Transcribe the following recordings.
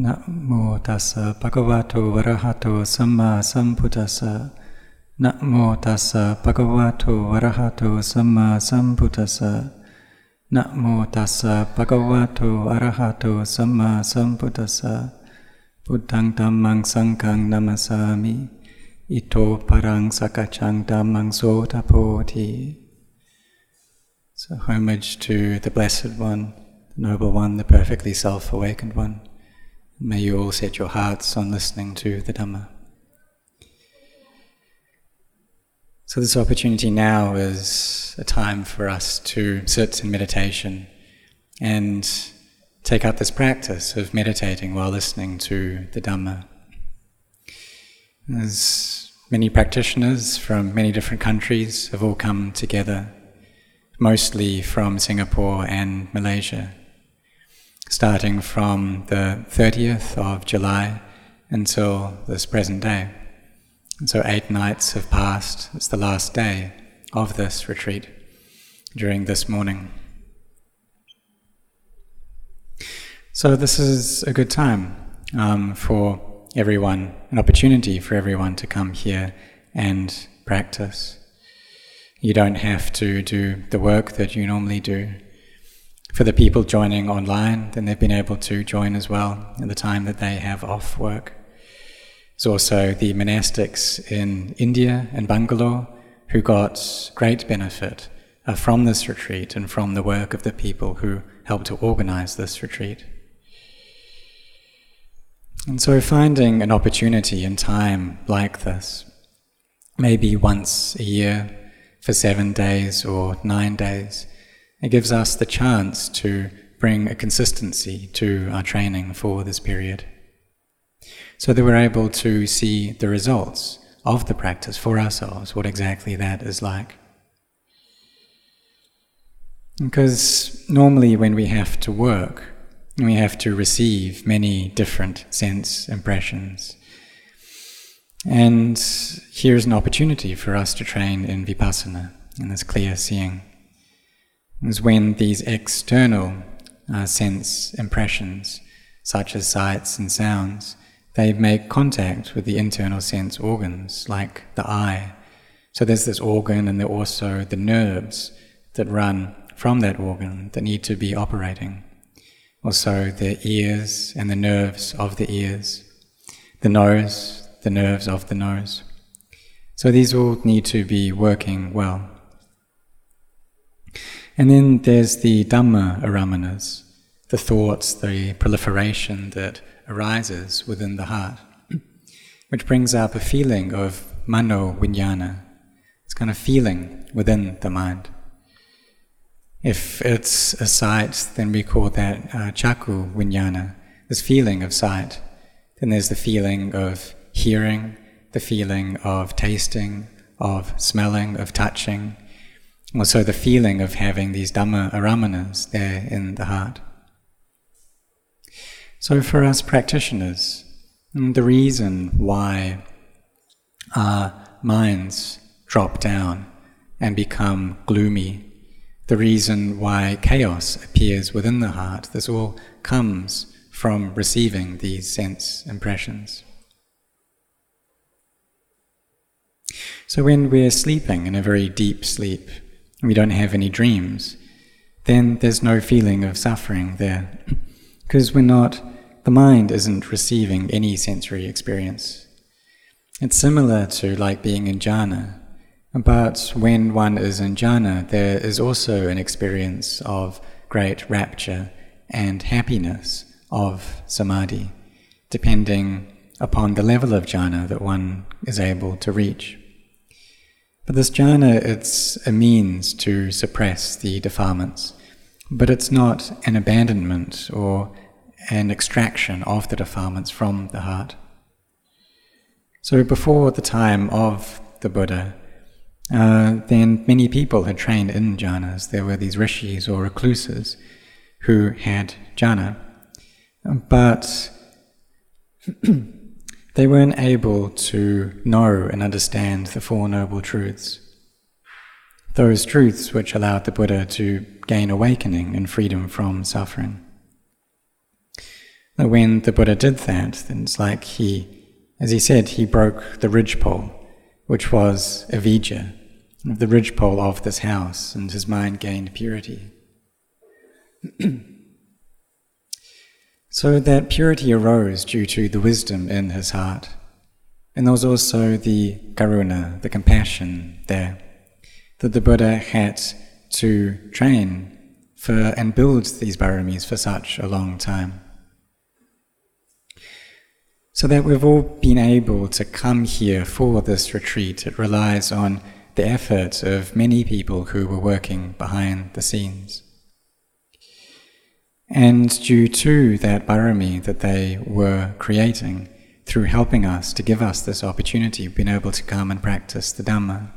นะโมตัสสะภะคะวะโตอะระหะโตสัมมาสัมพุทธัสสะนะโมตัสสะภะคะวะโตอะระหะโตสัมมาสัมพุทธัสสะนะโมตัสสะภะคะวะโตอะระหะโตสัมมาสัมพุทธัสสะพุทธังธัมมังสังฆังนามัสสามิอิโตปะรังสักจังธัมมังโสทโพธิ So homage to the Blessed One, the Noble One, the perfectly self-awakened One. May you all set your hearts on listening to the Dhamma. So, this opportunity now is a time for us to sit in meditation and take up this practice of meditating while listening to the Dhamma. There's many practitioners from many different countries have all come together, mostly from Singapore and Malaysia starting from the 30th of July until this present day. And so eight nights have passed. It's the last day of this retreat during this morning. So, this is a good time um, for everyone, an opportunity for everyone to come here and practice. You don't have to do the work that you normally do. For the people joining online, then they've been able to join as well at the time that they have off work. There's also the monastics in India and Bangalore who got great benefit uh, from this retreat and from the work of the people who helped to organize this retreat. And so, finding an opportunity in time like this, maybe once a year for seven days or nine days, it gives us the chance to bring a consistency to our training for this period. So that we're able to see the results of the practice for ourselves, what exactly that is like. Because normally, when we have to work, we have to receive many different sense impressions. And here's an opportunity for us to train in vipassana, in this clear seeing is when these external uh, sense impressions, such as sights and sounds, they make contact with the internal sense organs, like the eye. So there's this organ, and there are also the nerves that run from that organ that need to be operating. Also, the ears and the nerves of the ears, the nose, the nerves of the nose. So these all need to be working well. And then there's the Dhamma aramanas, the thoughts, the proliferation that arises within the heart, which brings up a feeling of mano vijnana. It's kind of feeling within the mind. If it's a sight, then we call that uh, chakku vijnana, this feeling of sight. Then there's the feeling of hearing, the feeling of tasting, of smelling, of touching, also the feeling of having these Dhamma aramanas there in the heart. So, for us practitioners, mm, the reason why our minds drop down and become gloomy, the reason why chaos appears within the heart, this all comes from receiving these sense impressions. So, when we're sleeping in a very deep sleep, we don't have any dreams, then there's no feeling of suffering there. Because we're not, the mind isn't receiving any sensory experience. It's similar to like being in jhana, but when one is in jhana, there is also an experience of great rapture and happiness of samadhi, depending upon the level of jhana that one is able to reach. But this jhana, it's a means to suppress the defilements, but it's not an abandonment or an extraction of the defilements from the heart. So before the time of the Buddha, uh, then many people had trained in jhanas. There were these rishis or recluses who had jhana, but they weren't able to know and understand the Four Noble Truths. Those truths which allowed the Buddha to gain awakening and freedom from suffering. When the Buddha did that, then it's like he, as he said, he broke the ridgepole, which was avijja, the ridgepole of this house, and his mind gained purity. so that purity arose due to the wisdom in his heart. And there was also the karuna, the compassion there, that the Buddha had to train for and build these baramis for such a long time. So that we've all been able to come here for this retreat, it relies on the effort of many people who were working behind the scenes. And due to that barami that they were creating, through helping us to give us this opportunity, been able to come and practice the Dhamma.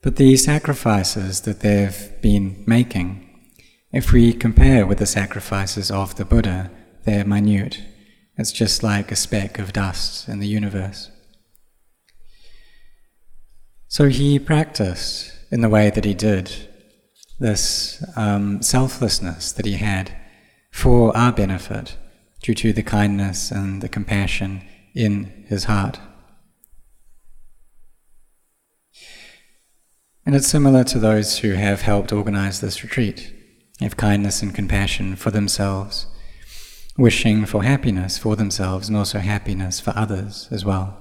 But the sacrifices that they've been making, if we compare with the sacrifices of the Buddha, they're minute. It's just like a speck of dust in the universe. So he practiced in the way that he did this um, selflessness that he had for our benefit due to the kindness and the compassion in his heart. And it's similar to those who have helped organize this retreat, have kindness and compassion for themselves, wishing for happiness for themselves and also happiness for others as well.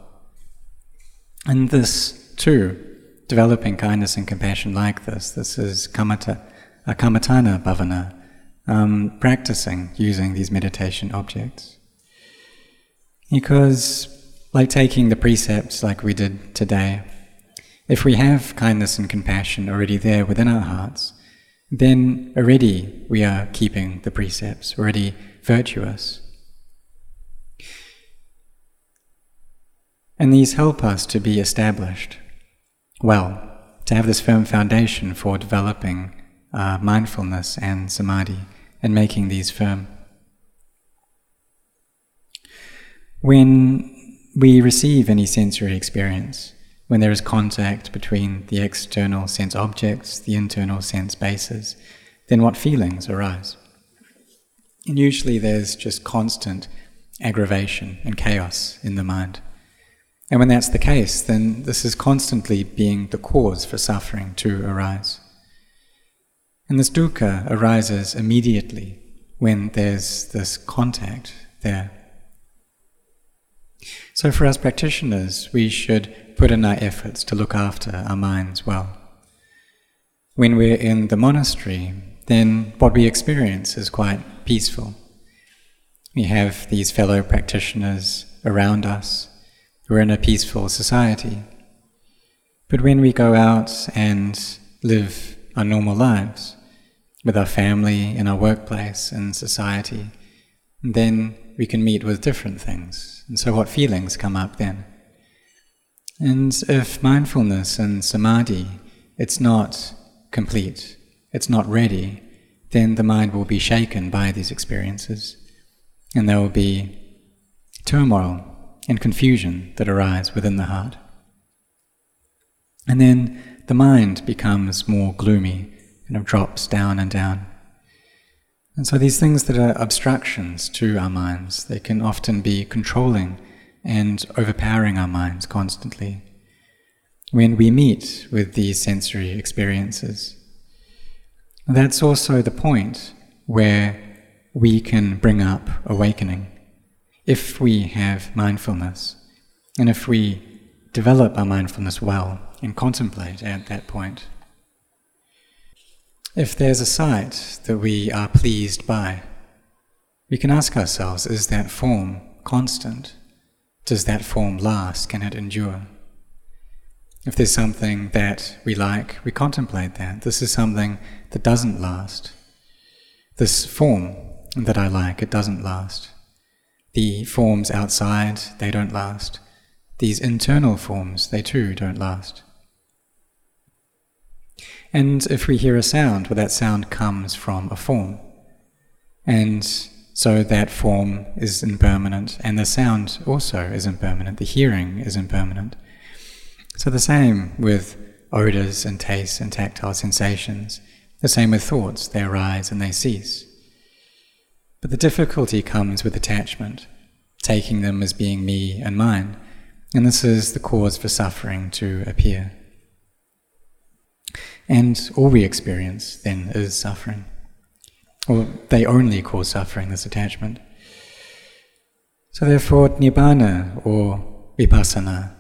And this, too, developing kindness and compassion like this, this is kamata, a kamatana bhavana, um, practicing using these meditation objects. Because, like taking the precepts like we did today, if we have kindness and compassion already there within our hearts, then already we are keeping the precepts, already virtuous. And these help us to be established well, to have this firm foundation for developing uh, mindfulness and samadhi and making these firm. When we receive any sensory experience, when there is contact between the external sense objects, the internal sense bases, then what feelings arise? And usually there's just constant aggravation and chaos in the mind. And when that's the case, then this is constantly being the cause for suffering to arise. And this dukkha arises immediately when there's this contact there. So, for us practitioners, we should put in our efforts to look after our minds well. When we're in the monastery, then what we experience is quite peaceful. We have these fellow practitioners around us we're in a peaceful society. But when we go out and live our normal lives with our family, in our workplace, in society, then we can meet with different things. And so, what feelings come up then? And if mindfulness and samadhi, it's not complete, it's not ready, then the mind will be shaken by these experiences, and there will be turmoil and confusion that arise within the heart. And then the mind becomes more gloomy and it drops down and down. And so these things that are obstructions to our minds, they can often be controlling and overpowering our minds constantly. When we meet with these sensory experiences, that's also the point where we can bring up awakening if we have mindfulness, and if we develop our mindfulness well and contemplate at that point. If there's a sight that we are pleased by, we can ask ourselves is that form constant? Does that form last? Can it endure? If there's something that we like, we contemplate that. This is something that doesn't last. This form that I like, it doesn't last. The forms outside, they don't last. These internal forms, they too don't last. And if we hear a sound, well, that sound comes from a form. And so that form is impermanent, and the sound also is impermanent, the hearing is impermanent. So the same with odors and tastes and tactile sensations, the same with thoughts, they arise and they cease. But the difficulty comes with attachment, taking them as being me and mine, and this is the cause for suffering to appear. And all we experience then is suffering. Or they only cause suffering, this attachment. So therefore, nibbana or vipassana,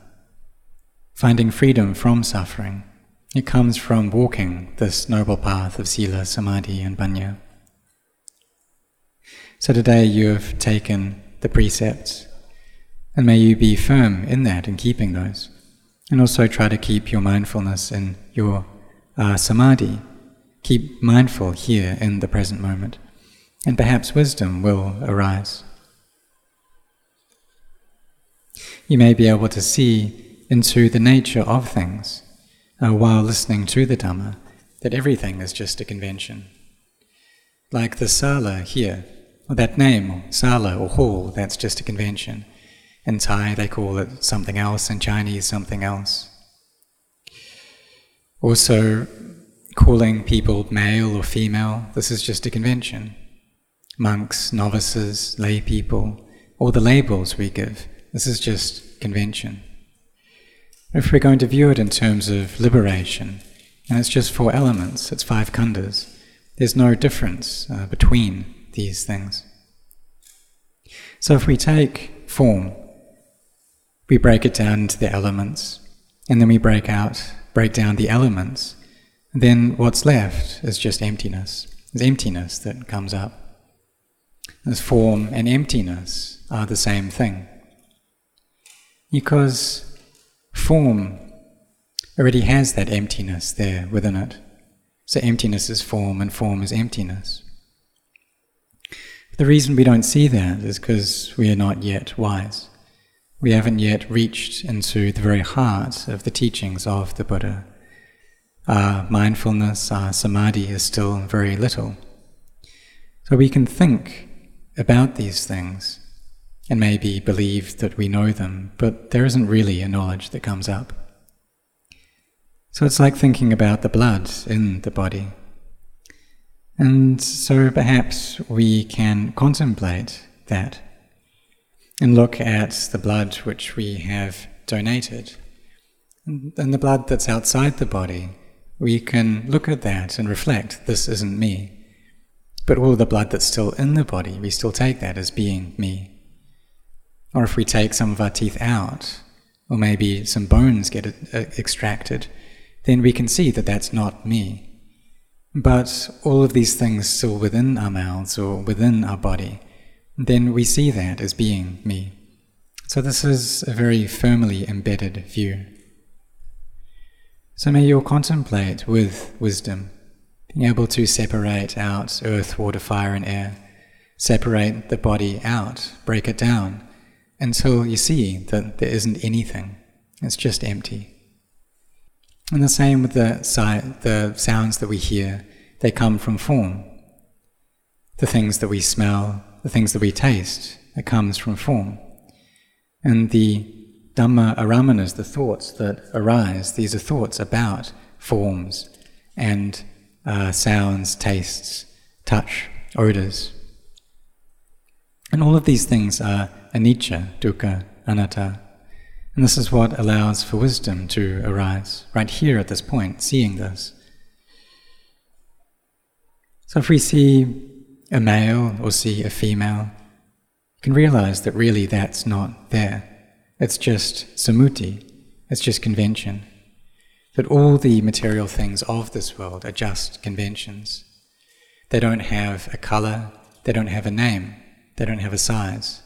finding freedom from suffering, it comes from walking this noble path of sila, samadhi, and panya. So today you have taken the precepts, and may you be firm in that and keeping those. And also try to keep your mindfulness in your uh, samadhi. Keep mindful here in the present moment, and perhaps wisdom will arise. You may be able to see into the nature of things uh, while listening to the Dhamma that everything is just a convention. Like the sala here, or that name, sala or hall, that's just a convention. In Thai, they call it something else, in Chinese, something else. Also, calling people male or female, this is just a convention. Monks, novices, lay people, all the labels we give, this is just convention. If we're going to view it in terms of liberation, and it's just four elements, it's five khandhas, there's no difference uh, between these things. So if we take form, we break it down into the elements, and then we break out, break down the elements, then what's left is just emptiness. It's emptiness that comes up. As form and emptiness are the same thing. Because form already has that emptiness there within it. So emptiness is form and form is emptiness. The reason we don't see that is because we are not yet wise. We haven't yet reached into the very heart of the teachings of the Buddha. Our mindfulness, our samadhi is still very little. So we can think about these things and maybe believe that we know them, but there isn't really a knowledge that comes up. So it's like thinking about the blood in the body. And so perhaps we can contemplate that and look at the blood which we have donated. And the blood that's outside the body, we can look at that and reflect this isn't me. But all the blood that's still in the body, we still take that as being me. Or if we take some of our teeth out, or maybe some bones get uh, extracted, then we can see that that's not me. But all of these things still within our mouths or within our body, then we see that as being me. So this is a very firmly embedded view. So may you contemplate with wisdom, being able to separate out earth, water, fire, and air, separate the body out, break it down, until you see that there isn't anything, it's just empty. And the same with the, si- the sounds that we hear, they come from form. The things that we smell, the things that we taste, it comes from form. And the Dhamma aramanas, the thoughts that arise, these are thoughts about forms and uh, sounds, tastes, touch, odors. And all of these things are anicca, dukkha, anatta, and this is what allows for wisdom to arise, right here at this point, seeing this. So if we see a male or see a female, you can realize that really that's not there. It's just samuti, it's just convention. That all the material things of this world are just conventions. They don't have a color, they don't have a name, they don't have a size.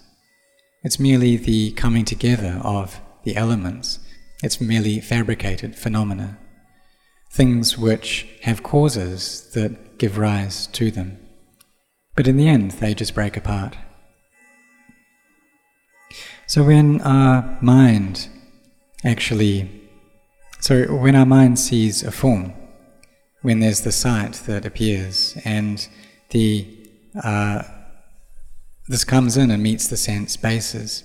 It's merely the coming together of the elements. It's merely fabricated phenomena, things which have causes that give rise to them. But in the end, they just break apart. So when our mind actually, so when our mind sees a form, when there's the sight that appears and the uh, this comes in and meets the sense bases,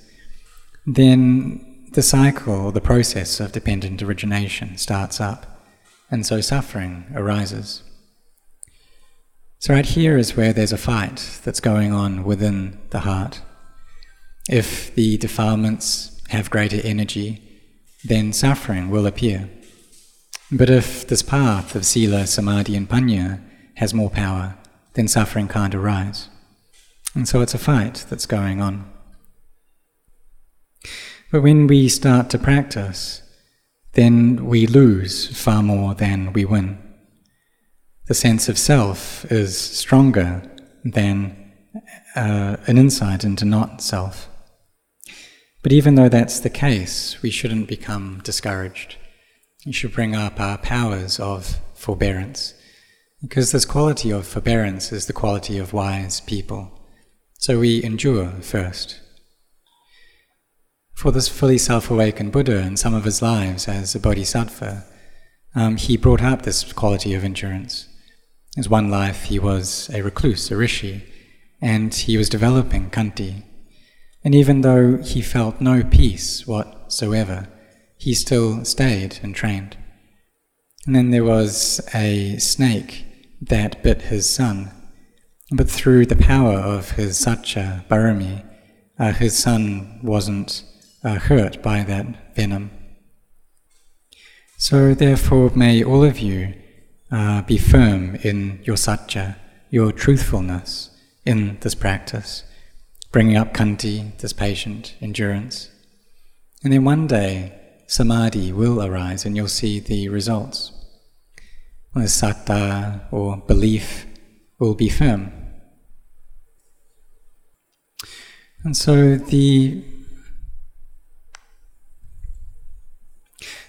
then the cycle, the process of dependent origination starts up, and so suffering arises. So, right here is where there's a fight that's going on within the heart. If the defilements have greater energy, then suffering will appear. But if this path of sila, samadhi, and panya has more power, then suffering can't arise. And so it's a fight that's going on. But when we start to practice, then we lose far more than we win. The sense of self is stronger than uh, an insight into not self. But even though that's the case, we shouldn't become discouraged. We should bring up our powers of forbearance, because this quality of forbearance is the quality of wise people. So we endure first. For this fully self awakened Buddha, in some of his lives as a bodhisattva, um, he brought up this quality of endurance. In his one life, he was a recluse, a rishi, and he was developing khanti. And even though he felt no peace whatsoever, he still stayed and trained. And then there was a snake that bit his son, but through the power of his satya barami, uh, his son wasn't uh, hurt by that venom. So, therefore, may all of you uh, be firm in your satya, your truthfulness in this practice, bringing up khanti, this patient endurance. And then one day, samadhi will arise and you'll see the results. The satta or belief will be firm. And so the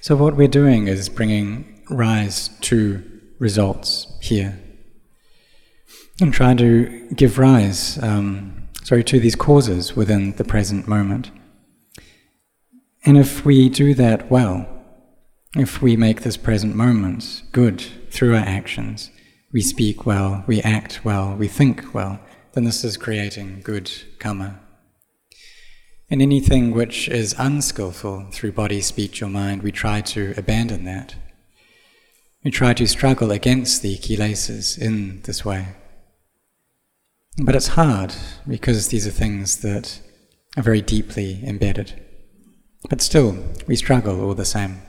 So, what we're doing is bringing rise to results here and trying to give rise, um, sorry, to these causes within the present moment. And if we do that well, if we make this present moment good through our actions, we speak well, we act well, we think well, then this is creating good karma. And anything which is unskillful through body, speech, or mind, we try to abandon that. We try to struggle against the kilesas in this way. But it's hard because these are things that are very deeply embedded. But still, we struggle all the same.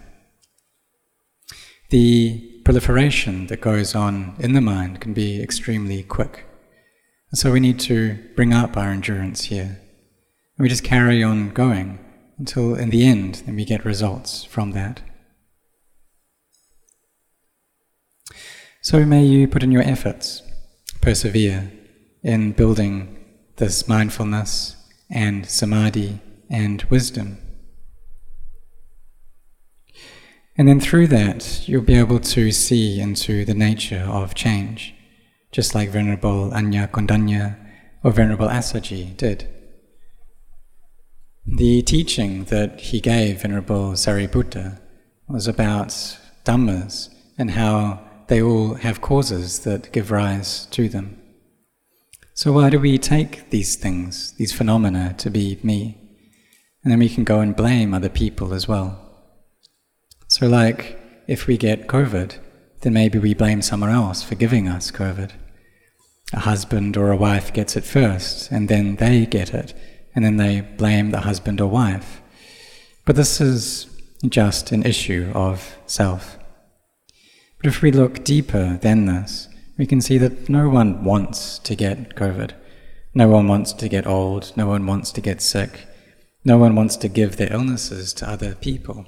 The proliferation that goes on in the mind can be extremely quick. So we need to bring up our endurance here and we just carry on going until, in the end, then we get results from that. So may you put in your efforts, persevere in building this mindfulness and samadhi and wisdom. And then through that, you'll be able to see into the nature of change, just like Venerable Anya Kondanya or Venerable Assaji did. The teaching that he gave, Venerable Sariputta, was about Dhammas and how they all have causes that give rise to them. So, why do we take these things, these phenomena, to be me? And then we can go and blame other people as well. So, like if we get COVID, then maybe we blame someone else for giving us COVID. A husband or a wife gets it first, and then they get it and then they blame the husband or wife. But this is just an issue of self. But if we look deeper than this, we can see that no one wants to get COVID. No one wants to get old. No one wants to get sick. No one wants to give their illnesses to other people.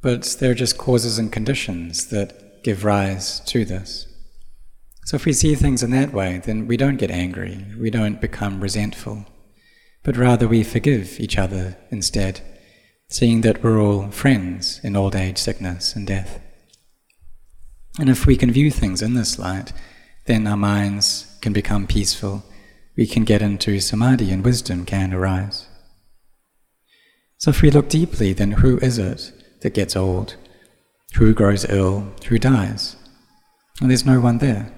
But there are just causes and conditions that give rise to this. So if we see things in that way, then we don't get angry, we don't become resentful but rather we forgive each other instead, seeing that we're all friends in old age, sickness, and death. And if we can view things in this light, then our minds can become peaceful, we can get into samadhi, and wisdom can arise. So if we look deeply, then who is it that gets old? Who grows ill? Who dies? Well, there's no one there.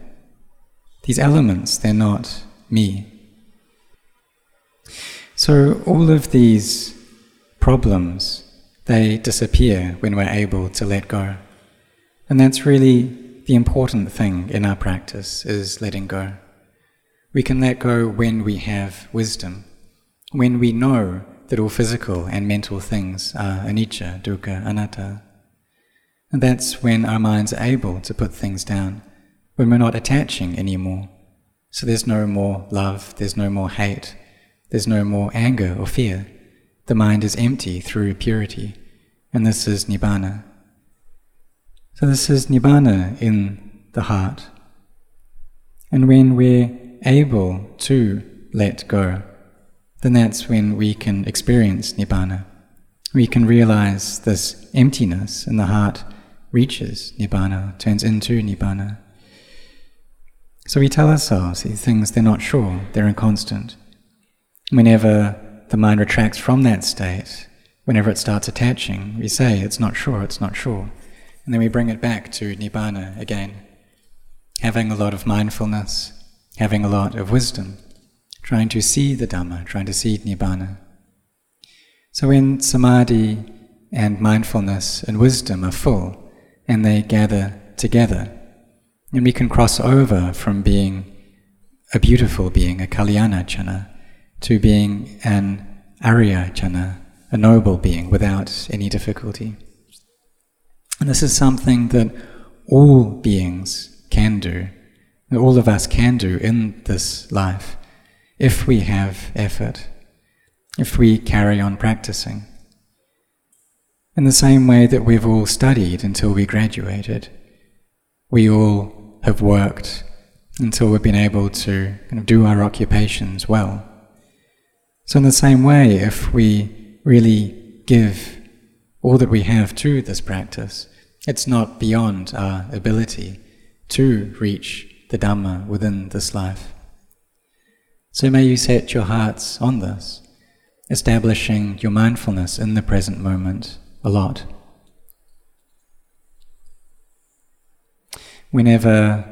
These elements, they're not me. So all of these problems, they disappear when we're able to let go. And that's really the important thing in our practice is letting go. We can let go when we have wisdom, when we know that all physical and mental things are anicca, dukkha, anatta. And that's when our minds are able to put things down, when we're not attaching anymore. So there's no more love, there's no more hate, there's no more anger or fear. The mind is empty through purity, and this is Nibbana. So, this is Nibbana in the heart. And when we're able to let go, then that's when we can experience Nibbana. We can realize this emptiness in the heart reaches Nibbana, turns into Nibbana. So we tell ourselves these things, they're not sure, they're inconstant. Whenever the mind retracts from that state, whenever it starts attaching, we say, it's not sure, it's not sure. And then we bring it back to Nibbana again, having a lot of mindfulness, having a lot of wisdom, trying to see the Dhamma, trying to see Nibbana. So when samadhi and mindfulness and wisdom are full and they gather together, and we can cross over from being a beautiful being, a Kalyana Chana, to being an Arya Chana, a noble being without any difficulty. And this is something that all beings can do, that all of us can do in this life, if we have effort, if we carry on practicing. In the same way that we've all studied until we graduated, we all have worked until we've been able to kind of do our occupations well. So, in the same way, if we really give all that we have to this practice, it's not beyond our ability to reach the Dhamma within this life. So, may you set your hearts on this, establishing your mindfulness in the present moment a lot. whenever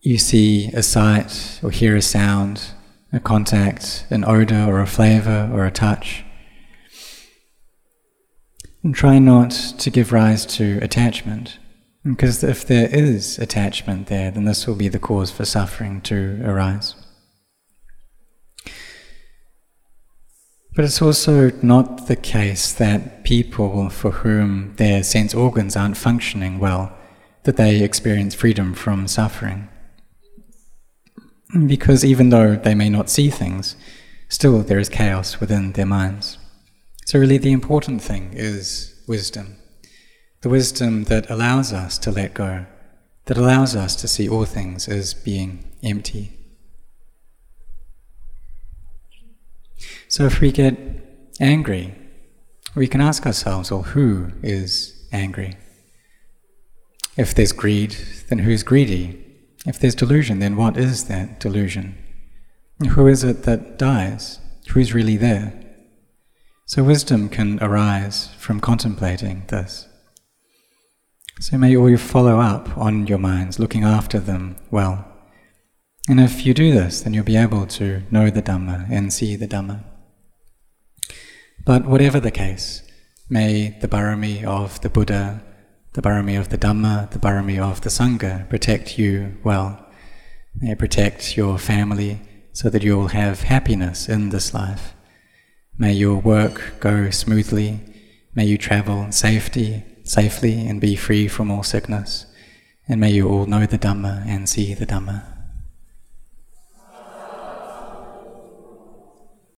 you see a sight or hear a sound, a contact, an odor or a flavor or a touch, and try not to give rise to attachment. Because if there is attachment there, then this will be the cause for suffering to arise. But it's also not the case that people for whom their sense organs aren't functioning well that they experience freedom from suffering. Because even though they may not see things, still there is chaos within their minds. So, really, the important thing is wisdom the wisdom that allows us to let go, that allows us to see all things as being empty. So, if we get angry, we can ask ourselves, well, who is angry? If there's greed, then who's greedy? If there's delusion, then what is that delusion? Who is it that dies? Who's really there? So wisdom can arise from contemplating this. So may all you follow up on your minds, looking after them well. And if you do this, then you'll be able to know the Dhamma and see the Dhamma. But whatever the case, may the barami of the Buddha, the barami of the Dhamma, the barami of the Sangha protect you well. May it protect your family so that you'll have happiness in this life. May your work go smoothly. May you travel safety, safely and be free from all sickness. And may you all know the Dhamma and see the Dhamma.